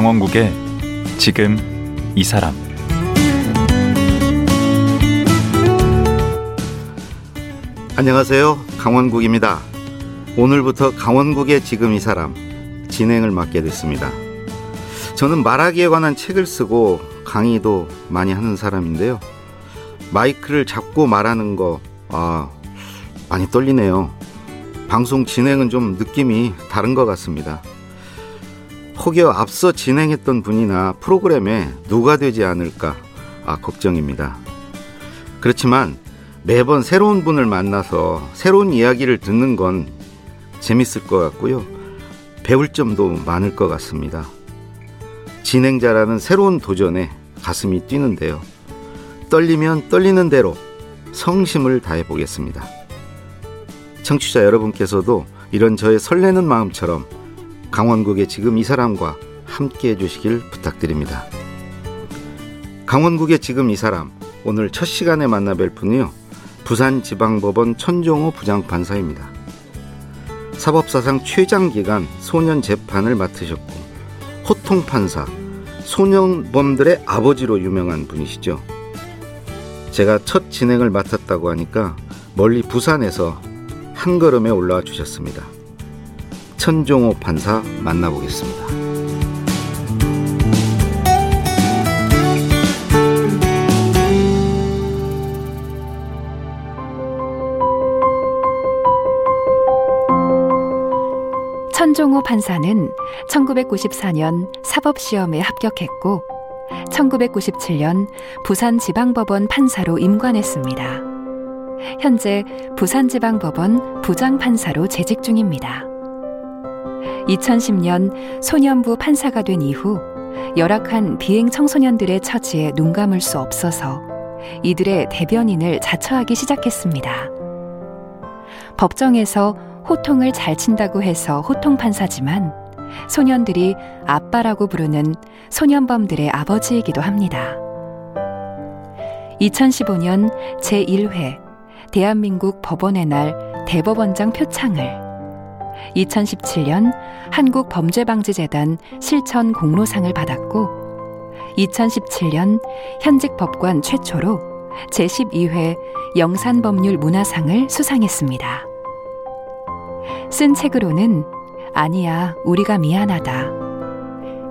강원국의 지금 이 사람 안녕하세요. 강원국입니다. 오늘부터 강원국의 지금 이 사람 진행을 맡게 됐습니다. 저는 말하기에 관한 책을 쓰고 강의도 많이 하는 사람인데요. 마이크를 잡고 말하는 거, 아, 많이 떨리네요. 방송 진행은 좀 느낌이 다른 것 같습니다. 혹여 앞서 진행했던 분이나 프로그램에 누가 되지 않을까, 아, 걱정입니다. 그렇지만 매번 새로운 분을 만나서 새로운 이야기를 듣는 건 재밌을 것 같고요. 배울 점도 많을 것 같습니다. 진행자라는 새로운 도전에 가슴이 뛰는데요. 떨리면 떨리는 대로 성심을 다해 보겠습니다. 청취자 여러분께서도 이런 저의 설레는 마음처럼 강원국의 지금 이 사람과 함께 해주시길 부탁드립니다. 강원국의 지금 이 사람 오늘 첫 시간에 만나 뵐 분이요. 부산지방법원 천종호 부장판사입니다. 사법사상 최장기간 소년 재판을 맡으셨고 호통판사, 소년범들의 아버지로 유명한 분이시죠. 제가 첫 진행을 맡았다고 하니까 멀리 부산에서 한 걸음에 올라와 주셨습니다. 천종호 판사 만나보겠습니다. 천종호 판사는 1994년 사법시험에 합격했고 1997년 부산지방법원 판사로 임관했습니다. 현재 부산지방법원 부장판사로 재직 중입니다. 2010년 소년부 판사가 된 이후 열악한 비행 청소년들의 처지에 눈 감을 수 없어서 이들의 대변인을 자처하기 시작했습니다. 법정에서 호통을 잘 친다고 해서 호통 판사지만 소년들이 아빠라고 부르는 소년범들의 아버지이기도 합니다. 2015년 제1회 대한민국 법원의 날 대법원장 표창을 2017년 한국범죄방지재단 실천 공로상을 받았고 2017년 현직 법관 최초로 제12회 영산법률 문화상을 수상했습니다. 쓴 책으로는 아니야, 우리가 미안하다.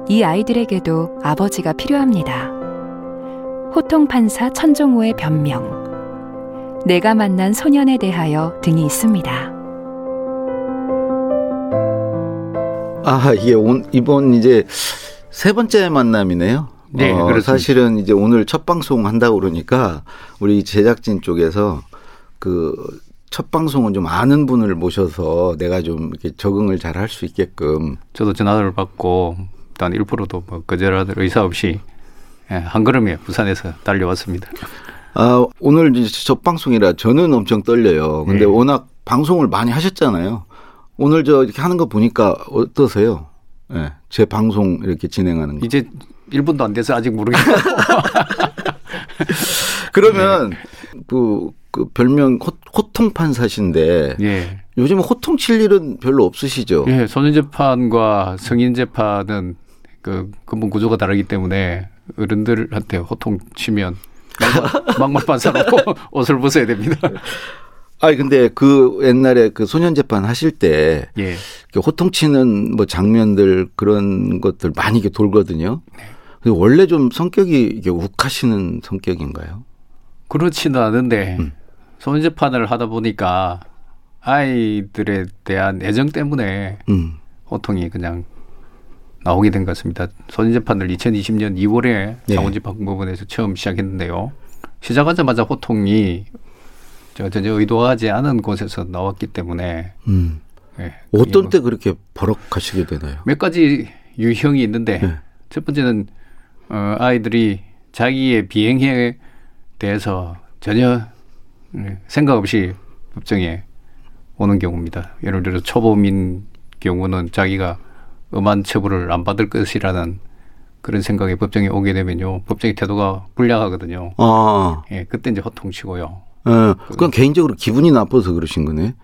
이 아이들에게도 아버지가 필요합니다. 호통판사 천종호의 변명. 내가 만난 소년에 대하여 등이 있습니다. 아, 이게 온, 이번 이제 세 번째 만남이네요. 네, 어, 그렇습니다. 사실은 이제 오늘 첫 방송 한다고 그러니까 우리 제작진 쪽에서 그 첫 방송은 좀 아는 분을 모셔서 내가 좀 이렇게 적응을 잘 할 수 있게끔 저도 전화를 받고 일단 1%도 뭐 거절할 의사 없이 예, 한 걸음에 부산에서 달려왔습니다. 아, 오늘 이제 첫 방송이라 저는 엄청 떨려요. 근데 네. 워낙 방송을 많이 하셨잖아요. 오늘 저 이렇게 하는 거 보니까 어떠세요? 예. 네, 제 방송 이렇게 진행하는 거. 이제 1분도 안 돼서 아직 모르겠고 그러면 네. 그, 그 별명 호, 호통 판사신데 예. 요즘 호통 칠 일은 별로 없으시죠? 예, 소년 재판과 성인 재판은 그 근본 구조가 다르기 때문에 어른들한테 호통 치면 막말 반사놓고 옷을 벗어야 됩니다. 아니 근데 그 옛날에 그 소년 재판 하실 때 예. 이렇게 호통 치는 뭐 장면들 그런 것들 많이 이렇게 돌거든요. 근데 원래 좀 성격이 이게 욱하시는 성격인가요? 그렇지는 않은데 음. 소년 재판을 하다 보니까 아이들에 대한 애정 때문에 음. 호통이 그냥 나오게 된 것 같습니다. 소년 재판을 2020년 2월에 네. 창원지방법원에서 처음 시작했는데요. 시작하자마자 호통이 저 전혀 의도하지 않은 곳에서 나왔기 때문에 음. 예, 어떤 뭐 때 그렇게 버럭하시게 되나요? 몇 가지 유형이 있는데 네. 첫 번째는 어, 아이들이 자기의 비행에 대해서 전혀 예, 생각 없이 법정에 오는 경우입니다. 예를 들어 초범인 경우는 자기가 엄한 처벌을 안 받을 것이라는 그런 생각에 법정에 오게 되면요. 법정의 태도가 불량하거든요. 아, 예, 그때 이제 호통치고요. 예. 그건 개인적으로 기분이 나빠서 그러신 거네.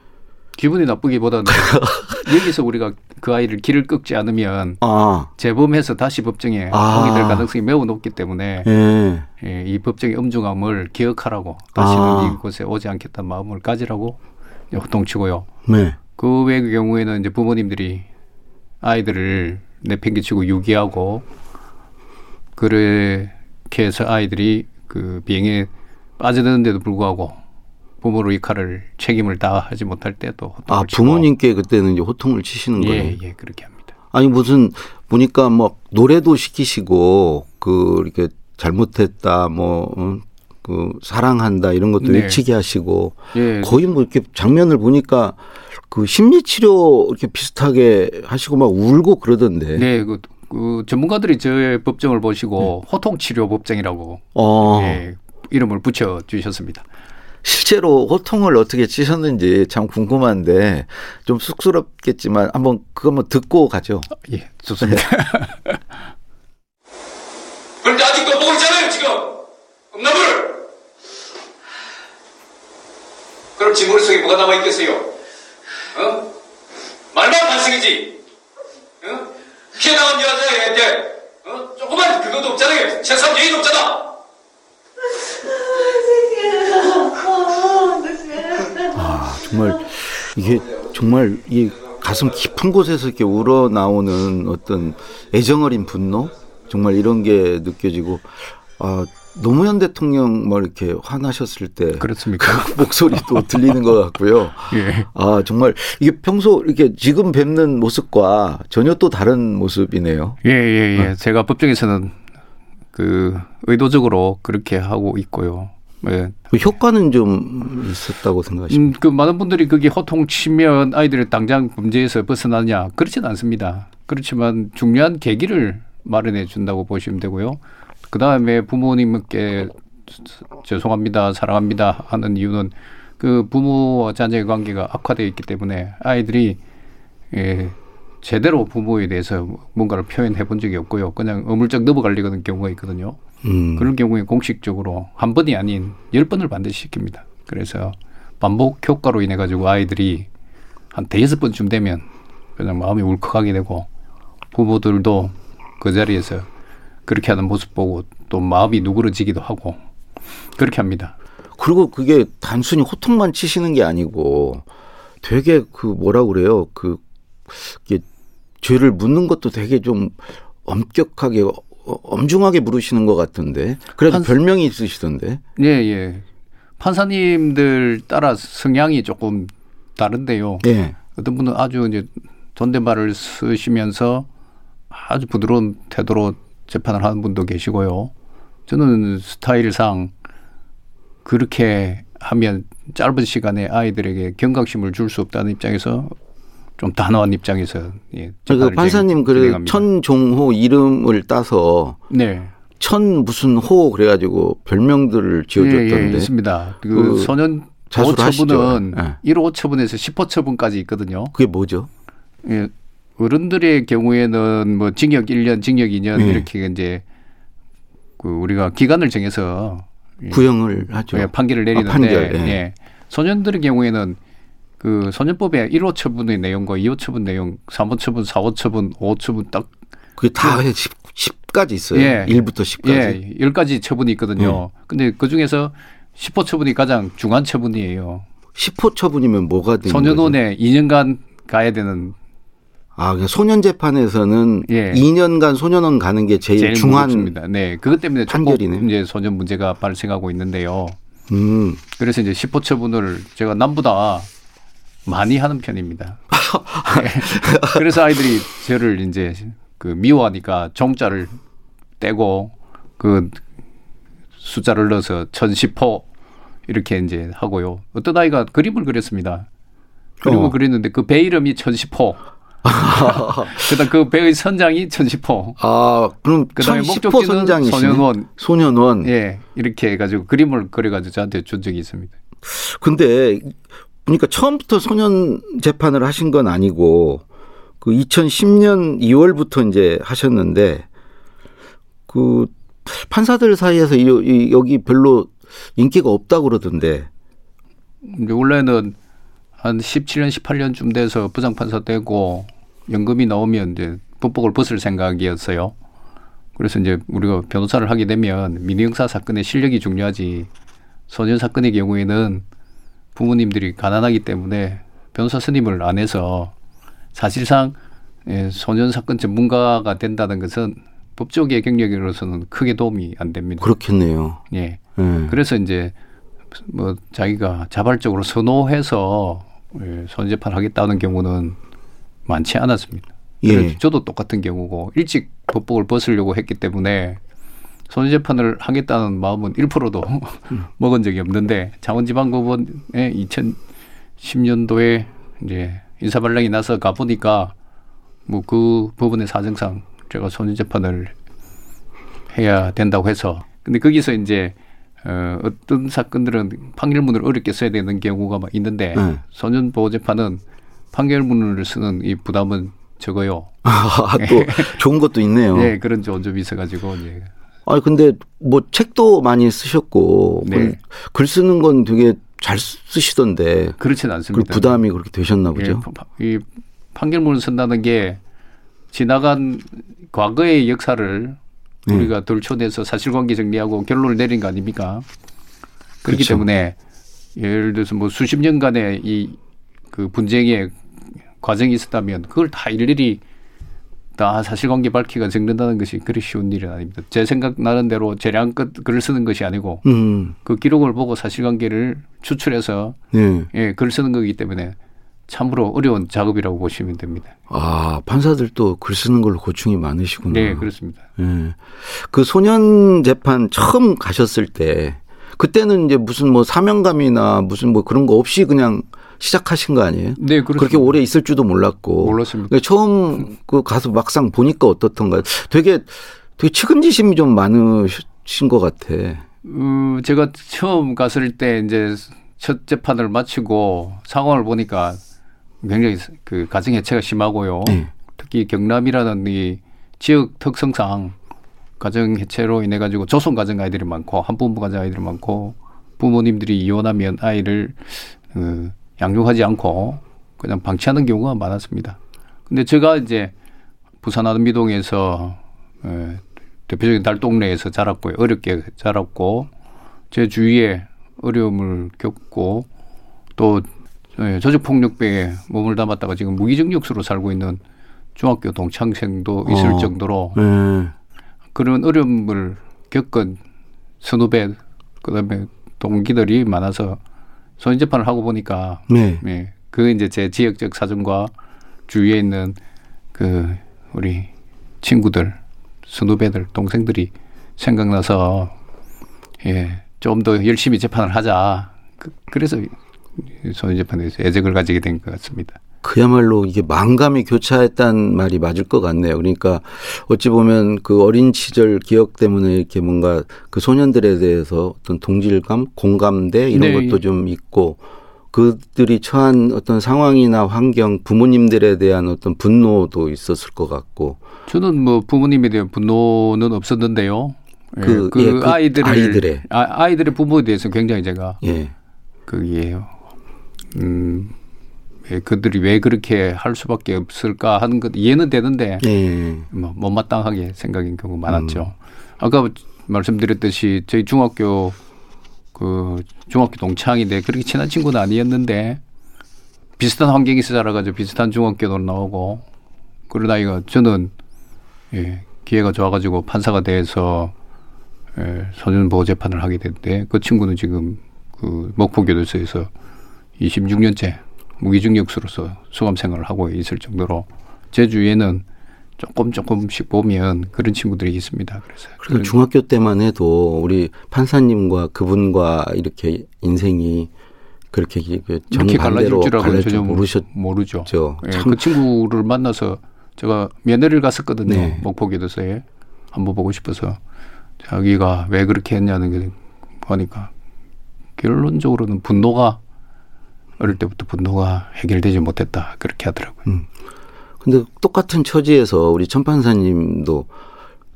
기분이 나쁘기보다는 여기서 우리가 그 아이를 길을 끊지 않으면 아, 재범해서 다시 법정에 아. 오게 될 가능성이 매우 높기 때문에 예. 예, 이 법정의 엄중함을 기억하라고 다시는 아. 이곳에 오지 않겠다는 마음을 가지라고 호통치고요. 네. 그 외의 경우에는 이제 부모님들이 아이들을 내팽개치고 유기하고 그렇게 해서 아이들이 그 비행에 빠져드는데도 불구하고 부모로 이 칼을 책임을 다하지 못할 때도 아, 부모님께 그때는 이제 호통을 치시는 거예요. 예, 예, 그렇게 합니다. 아니 무슨 보니까 뭐 노래도 시키시고 그 이렇게 잘못했다 뭐 어, 그 사랑한다 이런 것도 네. 외치게 하시고 예, 거의 뭐 이렇게 장면을 보니까 그 심리 치료 이렇게 비슷하게 하시고 막 울고 그러던데. 네, 그, 그 전문가들이 저의 법정을 보시고 호통 치료 법정이라고 어. 예, 이름을 붙여 주셨습니다. 실제로 호통을 어떻게 치셨는지 참 궁금한데 좀 쑥스럽겠지만 한번 그거 한번 듣고 가죠. 예, 좋습니다. 그런데 아직도 보고 있잖아요, 지금. 음란물! 그럼 지 머릿속에 뭐가 남아있겠어요? 어? 말만 반성이지. 어? 피해 나간 여자애한테, 어? 조그만 그것도 없잖아요. 최소한 예의도 없잖아. 아 정말 이게 정말 이 가슴 깊은 곳에서 이렇게 우러 나오는 어떤 애정어린 분노 정말 이런 게 느껴지고 아 노무현 대통령 뭐 이렇게 화나셨을 때 그렇습니까? 목소리도 들리는 것 같고요. 예. 아 정말 이게 평소 이렇게 지금 뵙는 모습과 전혀 또 다른 모습이네요. 예, 예, 예. 제가 법정에서는 그 의도적으로 그렇게 하고 있고요. 예. 그 효과는 좀 있었다고 생각하십니까? 음, 그 많은 분들이 그게 호통 치면 아이들이 당장 범죄에서 벗어나냐 그렇지는 않습니다. 그렇지만 중요한 계기를 마련해 준다고 보시면 되고요. 그 다음에 부모님께 죄송합니다, 사랑합니다 하는 이유는 그 부모와 자녀의 관계가 악화되어 있기 때문에 아이들이 예, 제대로 부모에 대해서 뭔가를 표현해 본 적이 없고요. 그냥 어물쩍 넘어가려는 경우가 있거든요. 음. 그런 경우에 공식적으로 한 번이 아닌 열 번을 반드시 시킵니다. 그래서 반복 효과로 인해 가지고 아이들이 한 대여섯 번쯤 되면 그냥 마음이 울컥하게 되고 부모들도 그 자리에서 그렇게 하는 모습 보고 또 마음이 누그러지기도 하고 그렇게 합니다. 그리고 그게 단순히 호통만 치시는 게 아니고 되게 그 뭐라 그래요 그 이게 죄를 묻는 것도 되게 좀 엄격하게 어, 엄중하게 물으시는 것 같은데 그래도 한- 별명이 있으시던데 예, 예. 판사님들 따라 성향이 조금 다른데요. 예 어떤 분은 아주 이제 존댓말을 쓰시면서 아주 부드러운 태도로 재판을 하는 분도 계시고요. 저는 스타일상 그렇게 하면 짧은 시간에 아이들에게 경각심을 줄 수 없다는 입장에서 좀 단호한 입장에서 예, 그 재판을 판사님 그래. 천종호 이름을 따서 네. 천 무슨 호 그래가지고 별명들을 지어줬던데 예, 예, 있습니다. 그, 그 소년 보호처분은 하시죠. 1호 처분에서 10호 처분까지 있거든요. 그게 뭐죠? 예, 어른들의 경우에는 뭐 징역 1년, 징역 2년 네. 이렇게 이제 그 우리가 기간을 정해서 예, 구형을 하죠. 예, 판결을 내리는데 아, 판결, 예. 예. 소년들의 경우에는 그 소년법의 1호 처분의 내용과 2호 처분 내용, 3호 처분, 4호 처분, 5호 처분 딱 그게 다 10, 10까지 있어요. 예. 1부터 10까지. 예, 10가지 처분이 있거든요. 네. 근데 그 중에서 10호 처분이 가장 중한 처분이에요. 10호 처분이면 뭐가 되는 거죠? 소년원에 2년간 가야 되는 아, 그러니까 소년 재판에서는 예. 2년간 소년원 가는 게 제일, 제일 중한 무겁습니다. 네, 그것 때문에 판결이네. 이제 소년 문제가 발생하고 있는데요. 음. 그래서 이제 10호 처분을 제가 남보다 많이 하는 편입니다. 네. 그래서 아이들이 저를 이제 그 미워하니까 정자를 떼고 그 숫자를 넣어서 1010호 이렇게 이제 하고요. 어떤 아이가 그림을 그렸습니다. 그림을 어. 그렸는데 그 배 이름이 1010호. 그다음 그 배의 선장이 1010호. 아, 그럼 그다음에 1010호 목적지는 선장이시네. 소년원. 소년원. 예, 이렇게 해가지고 그림을 그려가지고 저한테 준 적이 있습니다. 근데 보니까 처음부터 소년 재판을 하신 건 아니고 그 2010년 2월부터 이제 하셨는데 그 판사들 사이에서 이, 이 여기 별로 인기가 없다고 그러던데. 이제 원래는 한 17년, 18년쯤 돼서 부장판사 되고 연금이 나오면 이제 법복을 벗을 생각이었어요. 그래서 이제 우리가 변호사를 하게 되면 민형사 사건의 실력이 중요하지 소년 사건의 경우에는 부모님들이 가난하기 때문에 변호사 스님을 안 해서 사실상 예, 소년 사건 전문가가 된다는 것은 법조계 경력으로서는 크게 도움이 안 됩니다. 그렇겠네요. 예. 예. 그래서 이제 뭐 자기가 자발적으로 선호해서 예, 손재판 하겠다는 경우는 많지 않았습니다. 예. 저도 똑같은 경우고 일찍 법복을 벗으려고 했기 때문에 손재판을 하겠다는 마음은 1%도 먹은 적이 없는데 창원지방법원에 2010년도에 이제 인사발령이 나서 가보니까 뭐그 법원의 사정상 제가 손재판을 해야 된다고 해서 근데 거기서 이제 어, 어떤 사건들은 판결문을 어렵게 써야 되는 경우가 막 있는데 네. 소년 보호 재판은 판결문을 쓰는 이 부담은 적어요. 아, 또 좋은 것도 있네요. 예, 그런 좋은 점이 있어가지고 이제 아 근데 뭐 책도 많이 쓰셨고 네. 글- 글 쓰는 건 되게 잘 쓰시던데 그렇진 그 않습니다. 부담이 그렇게 되셨나 예, 보죠. 파- 파- 이 판결문을 쓴다는 게 지나간 과거의 역사를 네. 우리가 돌춰내서 사실관계 정리하고 결론을 내린 거 아닙니까? 그렇기 그렇죠. 때문에 예를 들어서 뭐 수십 년간의 이 그 분쟁의 과정이 있었다면 그걸 다 일일이 다 사실관계 밝히가 적는다는 것이 그리 쉬운 일은 아닙니다. 제 생각 나는 대로 재량껏 글을 쓰는 것이 아니고 음, 그 기록을 보고 사실관계를 추출해서 네. 예, 글 쓰는 거기 때문에 참으로 어려운 작업이라고 보시면 됩니다. 아 판사들도 글 쓰는 걸로 고충이 많으시구나. 네, 그렇습니다. 예. 그 소년 재판 처음 가셨을 때 그때는 이제 무슨 뭐 사명감이나 무슨 뭐 그런 거 없이 그냥 시작하신 거 아니에요? 네, 그렇습니다. 그렇게 오래 있을 줄도 몰랐고. 몰랐습니다. 그러니까 처음 그 가서 막상 보니까 어떻던가요? 되게 되게 측은지심이 좀 많으신 것 같아. 어, 제가 처음 갔을 때 이제 첫 재판을 마치고 상황을 보니까 굉장히 그 가정 해체가 심하고요. 네. 특히 경남이라는 이 지역 특성상 가정 해체로 인해 가지고 조선 가정 아이들이 많고 한부모 가정 아이들이 많고 부모님들이 이혼하면 아이를 어, 양육하지 않고 그냥 방치하는 경우가 많았습니다. 근데 제가 이제 부산 아름미동에서 에, 대표적인 달 동네에서 자랐고요. 어렵게 자랐고 제 주위에 어려움을 겪고 또 예, 조직폭력배에 몸을 담았다가 지금 무기징역수로 살고 있는 중학교 동창생도 있을 어. 정도로 네. 그런 어려움을 겪은 선후배 그다음에 동기들이 많아서 소인 재판을 하고 보니까 네. 예, 그 이제 제 지역적 사정과 주위에 있는 그 우리 친구들, 선후배들, 동생들이 생각나서 예, 좀 더 열심히 재판을 하자. 그, 그래서 소인 재판에서 애정을 가지게 된 것 같습니다. 그야말로 이게 망감이 교차했단 말이 맞을 것 같네요. 그러니까 어찌 보면 그 어린 시절 기억 때문에 이렇게 뭔가 그 소년들에 대해서 어떤 동질감, 공감대 이런 네. 것도 좀 있고 그들이 처한 어떤 상황이나 환경, 부모님들에 대한 어떤 분노도 있었을 것 같고 저는 뭐 부모님에 대한 분노는 없었는데요. 예, 그, 그, 예, 그 아이들을 아이들의. 아, 아이들의 부모에 대해서 굉장히 제가 예. 거기에요. 음, 예, 그들이 왜 그렇게 할 수밖에 없을까 하는 것 이해는 되는데 예. 뭐 못마땅하게 생각인 경우 많았죠. 아까 말씀드렸듯이 저희 중학교 그 중학교 동창인데 그렇게 친한 친구는 아니었는데 비슷한 환경에서 자라가지고 비슷한 중학교도 나오고 그런 아이가 저는 예, 기회가 좋아가지고 판사가 돼서 예, 소년 보호 재판을 하게 됐는데 그 친구는 지금 그 목포 교도소에서 26년째 무기징역수로서 수감 생활을 하고 있을 정도로 제 주위에는 조금 조금씩 보면 그런 친구들이 있습니다. 그래서 그리고 중학교 때만 해도 우리 판사님과 그분과 이렇게 인생이 그렇게 그 이렇게 갈라질 정반대로 줄하고는 갈라질 줄 전혀 모르셨 모르죠. 예, 참- 그 친구를 만나서 제가 면회를 갔었거든요. 네. 목포교도소에 한번 보고 싶어서 자기가 왜 그렇게 했냐는 게 보니까 결론적으로는 분노가 어릴 때부터 분노가 해결되지 못했다 그렇게 하더라고요. 근데 똑같은 처지에서 우리 천 판사님도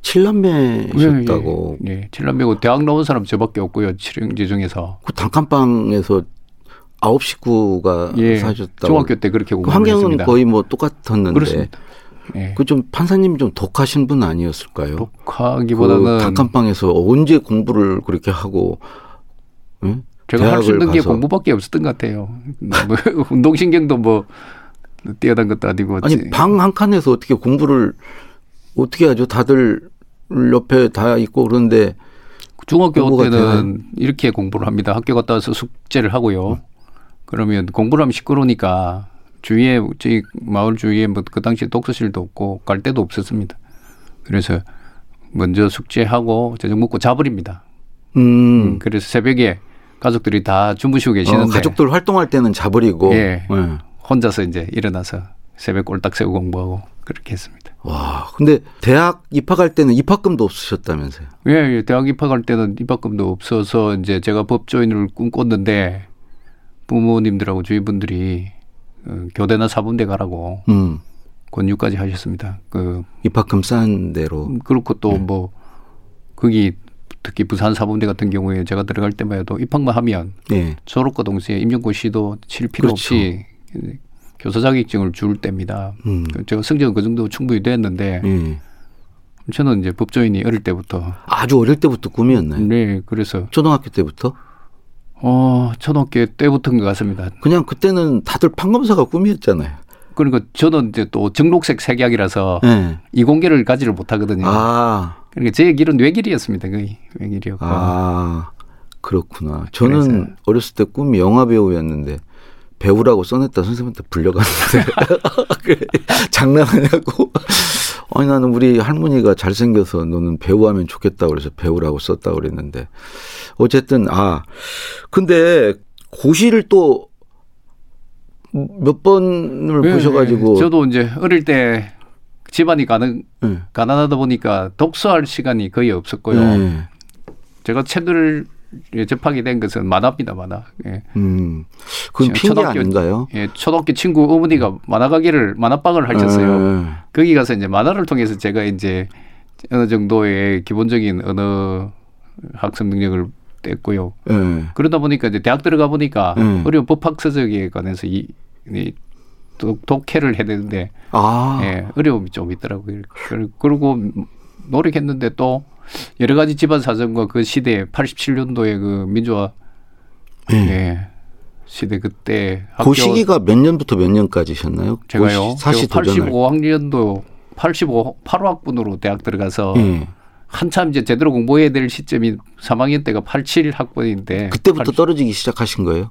칠남매셨다고 예, 예. 칠남매고 대학 나온 사람 저밖에 없고요. 칠형제 중에서 그 단칸방에서 아홉 식구가 예, 사셨다고. 중학교 때 그렇게 그 공부를 환경은 했습니다. 거의 뭐 똑같았는데. 그렇습니다. 예. 그좀 판사님 좀 독하신 분 아니었을까요? 독하기보다는 그 단칸방에서 언제 공부를 그렇게 하고 응? 제가 할 수 있는 게. 공부밖에 없었던 것 같아요. 뭐 운동신경도 뭐 뛰어난 것도 아니고 아니 방 한 칸에서 어떻게 공부를 어떻게 하죠? 다들 옆에 다 있고 그런데 중학교 때는? 이렇게 공부를 합니다. 학교 갔다 와서 숙제를 하고요. 그러면 공부를 하면 시끄러우니까 주위에 저희 마을 주위에 뭐 그 당시에 독서실도 없고 갈 데도 없었습니다. 그래서 먼저 숙제하고 저녁 먹고 자버립니다. 음, 그래서 새벽에 가족들이 다 주무시고 어, 계시는데 가족들 활동할 때는 자버리고 예. 예. 혼자서 이제 일어나서 새벽 꼴딱 새고 공부하고 그렇게 했습니다. 와, 근데 대학 입학할 때는 입학금도 없으셨다면서요? 예, 예, 대학 입학할 때는 입학금도 없어서 이제 제가 법조인을 꿈꿨는데 부모님들하고 주위 분들이 어, 교대나 사범대 가라고 음, 권유까지 하셨습니다. 그 입학금 싼 대로. 그렇고 또뭐 거기 특히 부산 사범대 같은 경우에 제가 들어갈 때만 해도 입학만 하면 예. 졸업과 동시에 임용고 시도 칠 필요 그렇죠. 없이 교사 자격증을 줄 때입니다. 음. 제가 성적은 그 정도 충분히 됐는데 예. 저는 이제 법조인이 어릴 때부터 아주 어릴 때부터 꿈이었나요? 네 그래서 초등학교 때부터? 어 초등학교 때부터인 것 같습니다. 그냥 그때는 다들 판검사가 꿈이었잖아요. 그러니까 저는 이제 또 정록색 색약이라서 예. 이공계를 가지를 못하거든요. 아, 그러니까 제 길은 외길이었습니다. 거의 외길이었고. 아, 그렇구나. 저는 그래서. 어렸을 때 꿈이 영화 배우였는데 배우라고 써냈다 선생님한테 불려갔는데 장난하냐고. 아니 나는 우리 할머니가 잘생겨서 너는 배우하면 좋겠다 그래서 배우라고 썼다 그랬는데 어쨌든 아 근데 고시를 또 몇 번을 예, 보셔가지고 예. 저도 이제 어릴 때 집안이 가능 예. 가난하다 보니까 독서할 시간이 거의 없었고요. 예. 제가 책을 접하게 된 것은 만화입니다, 만화. 예. 음, 그건 저- 핑계 초등학교- 아닌가요? 예, 초등학교 친구 어머니가 만화 가게를 만화방을 하셨어요. 예. 거기 가서 이제 만화를 통해서 제가 이제 어느 정도의 기본적인 언어 학습 능력을 뗐고요. 예. 그러다 보니까 이제 대학 들어가 보니까 음. 어려운 법학 서적에 관해서 이, 이 독, 독해를 해야 되는데 아, 예, 어려움이 좀 있더라고요. 그- 그리고 노력했는데 또 여러 가지 집안 사정과 그 시대 87년도에 그 민주화 예. 예, 시대 그때 그 시기가 몇 년부터 몇 년까지셨나요? 제가요. 제가 도전을. 85학년도 85 8학번으로 대학 들어가서 예. 한참 이제 제대로 공부해야 될 시점이 3학년 때가 87학번인데 그때부터 떨어지기 시작하신 거예요?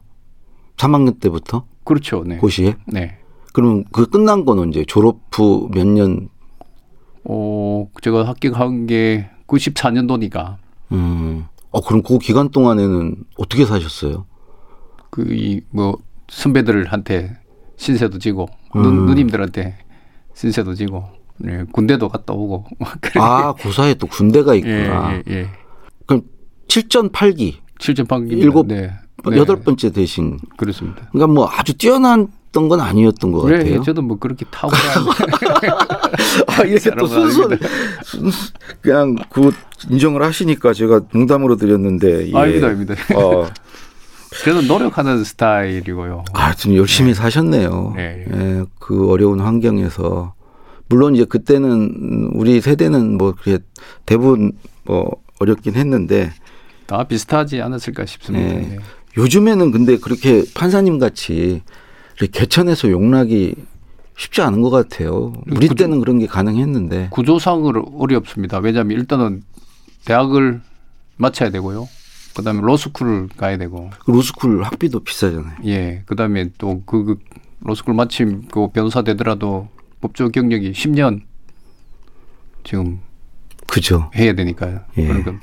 3학년 때부터 그렇죠. 네. 고시에? 네. 그럼 그 끝난 건 언제? 졸업 후 몇 년? 어, 제가 합격한 게 94년도니까 음. 어 그럼 그 기간 동안에는 어떻게 사셨어요? 그 이 뭐 선배들한테 신세도 지고 음. 누, 누님들한테 신세도 지고 네, 군대도 갔다 오고. 아 고사에 또 군대가 예, 있구나. 예, 예. 그럼 7전 8기 칠전방기 일곱 네. 여덟 번째 되신. 그렇습니다. 그러니까 뭐 아주 뛰어 났던 건 아니었던 것 네, 같아요. 저도 뭐 그렇게 탁월한 아, 이렇게 또 사람은 순수 그냥 그 인정을 하시니까 제가 농담으로 드렸는데 예. 아닙니다, 아닙니다. 어, 저는 노력하는 스타일이고요. 아, 좀 열심히 사셨네요. 네. 예, 그 어려운 환경에서 물론 이제 그때는 우리 세대는 뭐 그게 대부분 뭐 어렵긴 했는데 다 비슷하지 않았을까 싶습니다. 네. 네. 요즘에는 근데 그렇게 판사님 같이 개천에서 용락이 쉽지 않은 것 같아요. 우리 그- 때는 그런 게 가능했는데. 구조상으로 어렵습니다. 왜냐하면 일단은 대학을 마쳐야 되고요. 그다음에 로스쿨을 가야 되고, 그 로스쿨 학비도 비싸잖아요. 예, 그다음에 또그 로스쿨 마치고 변호사 되더라도 법조 경력이 10년 지금 그죠. 해야 되니까요. 예. 그러니까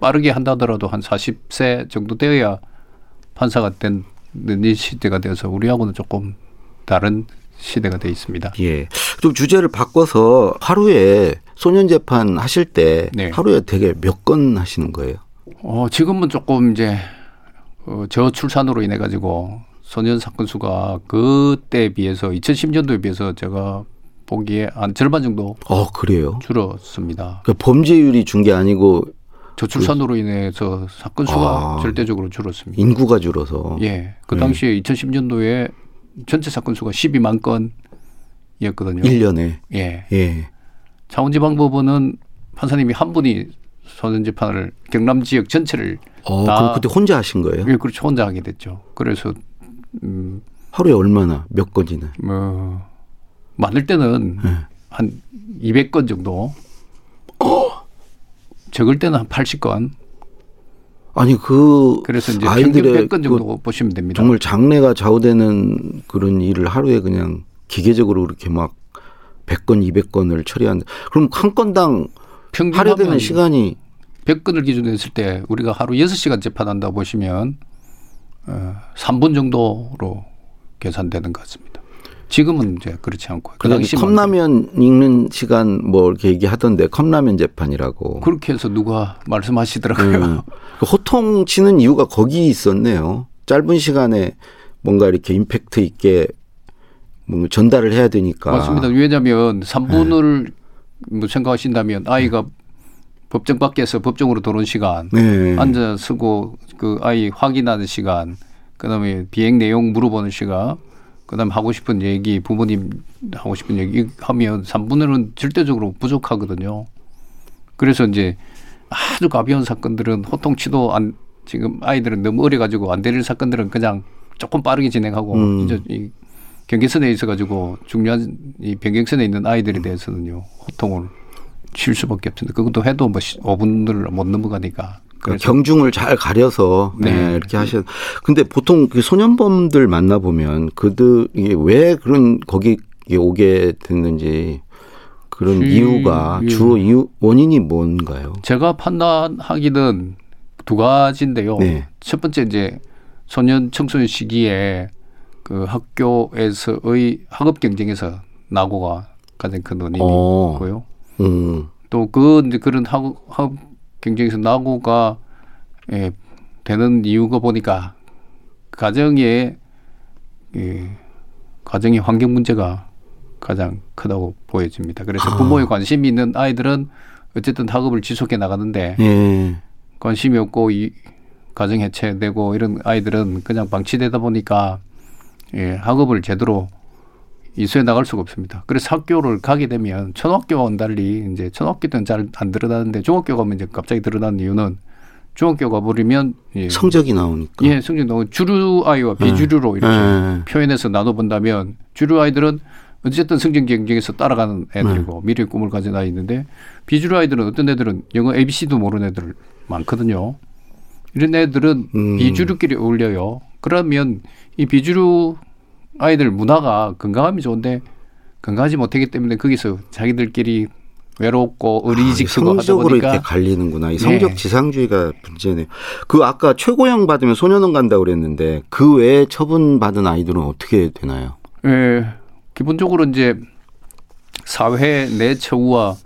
빠르게 한다더라도 한 40세 정도 되어야 판사가 된 이 시대가 되어서 우리하고는 조금 다른 시대가 돼 있습니다. 예. 좀 주제를 바꿔서 하루에 소년 재판 하실 때 네. 하루에 되게 몇 건 하시는 거예요? 어, 지금은 조금 이제 어, 저출산으로 인해 가지고 소년 사건 수가 그때에 비해서 2010년도에 비해서 제가 보기에 한 절반 정도 어, 그래요. 줄었습니다. 그 범죄율이 준 게 아니고 저출산으로 인해서 사건 수가 아. 절대적으로 줄었습니다. 인구가 줄어서. 예. 그 네. 당시에 2010년도에 전체 사건 수가 12만 건이었거든요. 1년에. 예. 예. 창원지방법원은 판사님이 한 분이 소년 재판을 경남 지역 전체를 어, 다- 그때 혼자 하신 거예요? 예, 그렇죠 혼자 하게 됐죠. 그래서 음, 하루에 얼마나 몇 건이나? 뭐 많을 때는 네. 한 200건 정도. 적을 때는 한 80건. 아니 그 그래서 이제 평균 아이들의 100건 정도 그 보시면 됩니다. 정말 장래가 좌우되는 그런 일을 하루에 그냥 기계적으로 그렇게 막 100건, 200건을 처리하는 그럼 한 건당 평균 할애되는 하면 시간이 100건을 기준으로 했을 때 우리가 하루 6시간 재판한다 보시면 어, 3분 정도로 계산되는 것 같습니다. 지금은 이제 그렇지 않고 그 당시만 컵라면 읽는 시간 뭐 이렇게 얘기하던데 컵라면 재판이라고. 그렇게 해서 누가 말씀하시더라고요. 음. 그 호통 치는 이유가 거기 있었네요. 짧은 시간에 뭔가 이렇게 임팩트 있게 뭔가 전달을 해야 되니까. 맞습니다. 왜냐하면 3분을 뭐 생각하신다면 아이가 법정 밖에서 법정으로 들어온 시간, 네. 앉아 쓰고 그 아이 확인하는 시간, 그다음에 비행 내용 물어보는 시간, 그다음에 하고 싶은 얘기, 부모님 하고 싶은 얘기 하면 3분은 절대적으로 부족하거든요. 그래서 이제 아주 가벼운 사건들은 호통치도 안 지금 아이들은 너무 어려 가지고 안 되는 사건들은 그냥 조금 빠르게 진행하고 음. 이제 이 경계선에 있어 가지고 중요한 이 변경선에 있는 아이들에 대해서는요 호통을 칠 수밖에 없습니다. 그것도 해도 뭐 5분을 못 넘어가니까. 그 그래서 경중을 잘 가려서 네. 네. 이렇게 하셔. 근데 보통 그 소년범들 만나 보면 그들이 왜 그런 거기 오게 됐는지 그런 그 이유가 이유. 주로 이유 원인이 뭔가요? 제가 판단하기는 두 가지인데요. 네. 첫 번째 이제 소년 청소년 시기에 그 학교에서의 학업 경쟁에서 낙오가 가장 큰 원인이고요. 어. 음. 또그 이제 그런 학업, 학업 경쟁에서 낙오가 예, 되는 이유가 보니까 가정의 예, 가정의 환경 문제가 가장 크다고 보여집니다. 그래서 아. 부모의 관심이 있는 아이들은 어쨌든 학업을 지속해 나가는데 예. 관심이 없고 이 가정 해체되고 이런 아이들은 그냥 방치되다 보니까 예, 학업을 제대로 이수해 나갈 수가 없습니다. 그래서 학교를 가게 되면 초등학교와는 달리 이제 초등학교 때는 잘 안 드러나는데 중학교 가면 이제 갑자기 드러나는 이유는 중학교 가버리면 예, 성적이 나오니까. 예, 성적 너무 주류 아이와 비주류로 이렇게 예. 표현해서 나눠 본다면 주류 아이들은 어쨌든 성적 경쟁에서 따라가는 애들이고 네. 미래의 꿈을 가진 아이인데 비주류 아이들은 어떤 애들은 영어 ABC도 모르는 애들 많거든요. 이런 애들은 음. 비주류끼리 어울려요. 그러면 이 비주류 아이들 문화가 건강함이 좋은데 건강하지 못하기 때문에 거기서 자기들끼리 외롭고 하다 아, 성적으로 보니까 이렇게 갈리는구나. 이 성적 네. 지상주의가 문제네요. 그 아까 최고형 받으면 소년원 간다고 그랬는데 그 외에 처분 받은 아이들은 어떻게 되나요? 예, 기본적으로 이제 사회 내처우와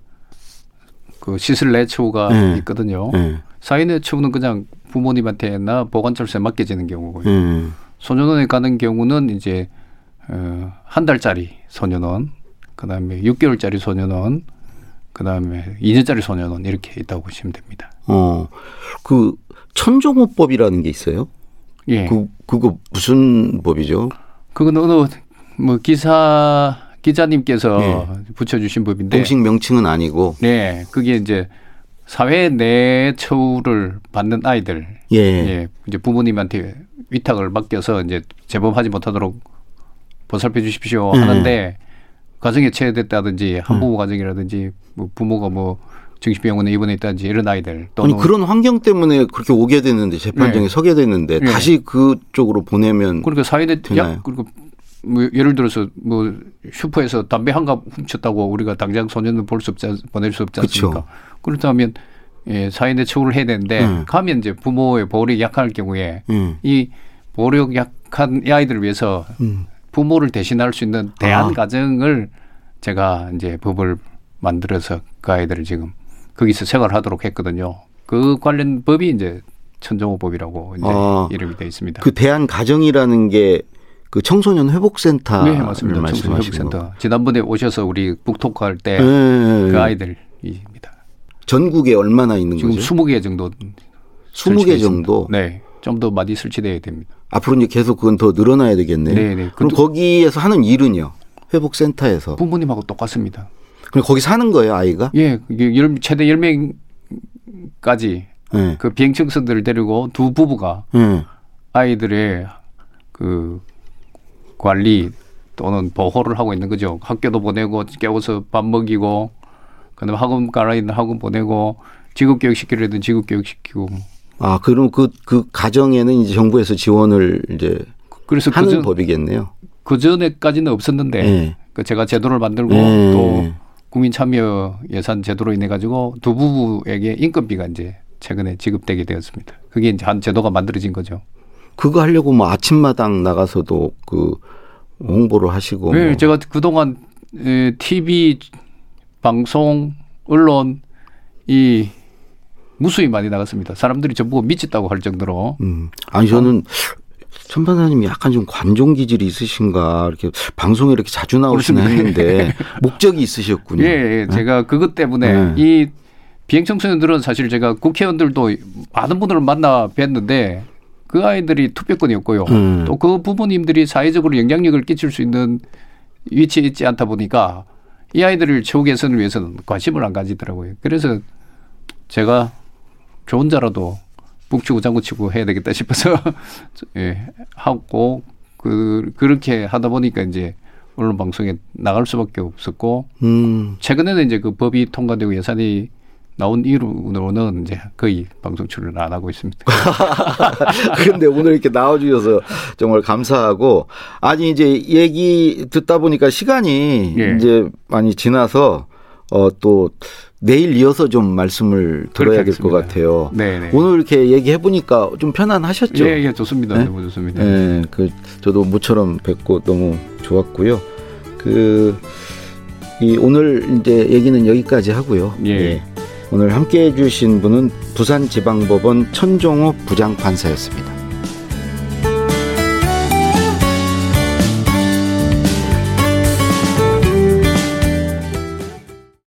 그 시설 내처우가 네. 있거든요. 예. 사회 내처우는 그냥 부모님한테나 보건철서에 맡겨지는 경우고요. 예. 소년원에 가는 경우는 이제 어, 한 달짜리 소년원, 그 다음에 6개월짜리 소년원, 그 다음에 2년짜리 소년원 이렇게 있다고 보시면 됩니다. 어. 그 천종호법이라는 게 있어요. 예. 그 그거 무슨 법이죠? 그건 어느 뭐 기사 기자님께서 네. 붙여주신 법인데 공식 명칭은 아니고. 네, 그게 이제 사회 내 처우를 받는 아이들, 예. 예, 이제 부모님한테 위탁을 맡겨서 이제 제범하지 못하도록 보살펴 주십시오 음. 하는데 가정에 체됐다든지 한부모 가정이라든지 뭐 부모가 뭐 정신병원에 입원해 있다든지 이런 아이들 또는 아니 그런 환경 때문에 그렇게 오게 됐는데 재판정에 네. 서게 됐는데 네. 다시 그쪽으로 보내면 그러니까 사회내 되나요? 약 그리고 뭐 예를 들어서 뭐 슈퍼에서 담배 한 갑 훔쳤다고 우리가 당장 소년을 볼 수 없지 않- 보낼 수 없지 그쵸. 않습니까? 그렇다면 예, 사회내 처우를 해야 되는데 음. 가면 이제 부모의 보호력이 약할 경우에 음. 이 보호력 약한 이 아이들을 위해서 음. 부모를 대신할 수 있는 대안 아. 가정을 제가 이제 법을 만들어서 그 아이들을 지금 거기서 생활하도록 했거든요. 그 관련 법이 이제 천정호법이라고 이제 아. 이름이 되어 있습니다. 그 대한 가정이라는 게 그 청소년 회복센터 네, 맞습니다. 거. 청소년센터. 지난번에 오셔서 우리 북토크 할때그 예, 예, 예. 아이들입니다. 전국에 얼마나 있는 지금 거죠? 20개 정도 20개 정도. 네. 좀 더 많이 설치돼야 됩니다. 앞으로 이제 계속 그건 더 늘어나야 되겠네요. 네, 네. 그럼 거기에서 하는 일은요? 회복센터에서. 부모님하고 똑같습니다. 그럼 거기 사는 거예요, 아이가? 예, 최대 10명까지 예. 그 비행청소년들을 데리고 두 부부가 예. 아이들의 그 관리 또는 보호를 하고 있는 거죠. 학교도 보내고 깨워서 밥 먹이고 그다음에 학원 가라 있는 학원 보내고 직업 교육 시키려든 직업 교육 시키고 아, 그럼 그, 그 가정에는 이제 정부에서 지원을 이제 그래서 하는 그 전 법이겠네요. 그 전에까지는 없었는데 예. 그 제가 제도를 만들고 예. 또 국민 참여 예산 제도로 인해 가지고 두 부부에게 인건비가 이제 최근에 지급되게 되었습니다. 그게 이제 한 제도가 만들어진 거죠. 그거 하려고 뭐 아침마당 나가서도 그 홍보를 하시고. 네, 뭐. 제가 그동안 에, TV 방송 언론 이 무수히 많이 나갔습니다. 사람들이 저보고 미쳤다고 할 정도로 음. 아니 저는 천판사님이 약간 좀 관종 기질이 있으신가 이렇게 방송에 이렇게 자주 그렇습니다. 했는데 목적이 있으셨군요. 예, 예. 제가 그것 때문에 네. 이 비행 청소년들은 사실 제가 국회의원들도 많은 분들을 만나 뵀는데 그 아이들이 투표권이 없고요. 음. 또그 부모님들이 사회적으로 영향력을 끼칠 수 있는 위치에 있지 않다 보니까 이 아이들을 최후 개선을 위해서는 관심을 안 가지더라고요. 그래서 제가 저 혼자라도 북치고 장구치고 해야 되겠다 싶어서 예, 하고 그 그렇게 하다 보니까 이제 언론 방송에 나갈 수밖에 없었고 음. 최근에는 이제 그 법이 통과되고 예산이 나온 이후로는 이제 거의 방송 출연을 안 하고 있습니다. 그런데 오늘 이렇게 나와주셔서 정말 감사하고 아니 이제 얘기 듣다 보니까 시간이 예. 이제 많이 지나서 어또 내일 이어서 좀 말씀을 들어야 될 것. 같아요. 네, 네. 오늘 이렇게 얘기해 보니까 좀 편안하셨죠? 예, 예, 좋습니다. 네? 너무 좋습니다. 예, 그 저도 모처럼 뵙고 너무 좋았고요. 그 이 오늘 이제 얘기는 여기까지 하고요. 예. 오늘 함께 해주신 분은 부산지방법원 천종호 부장판사였습니다.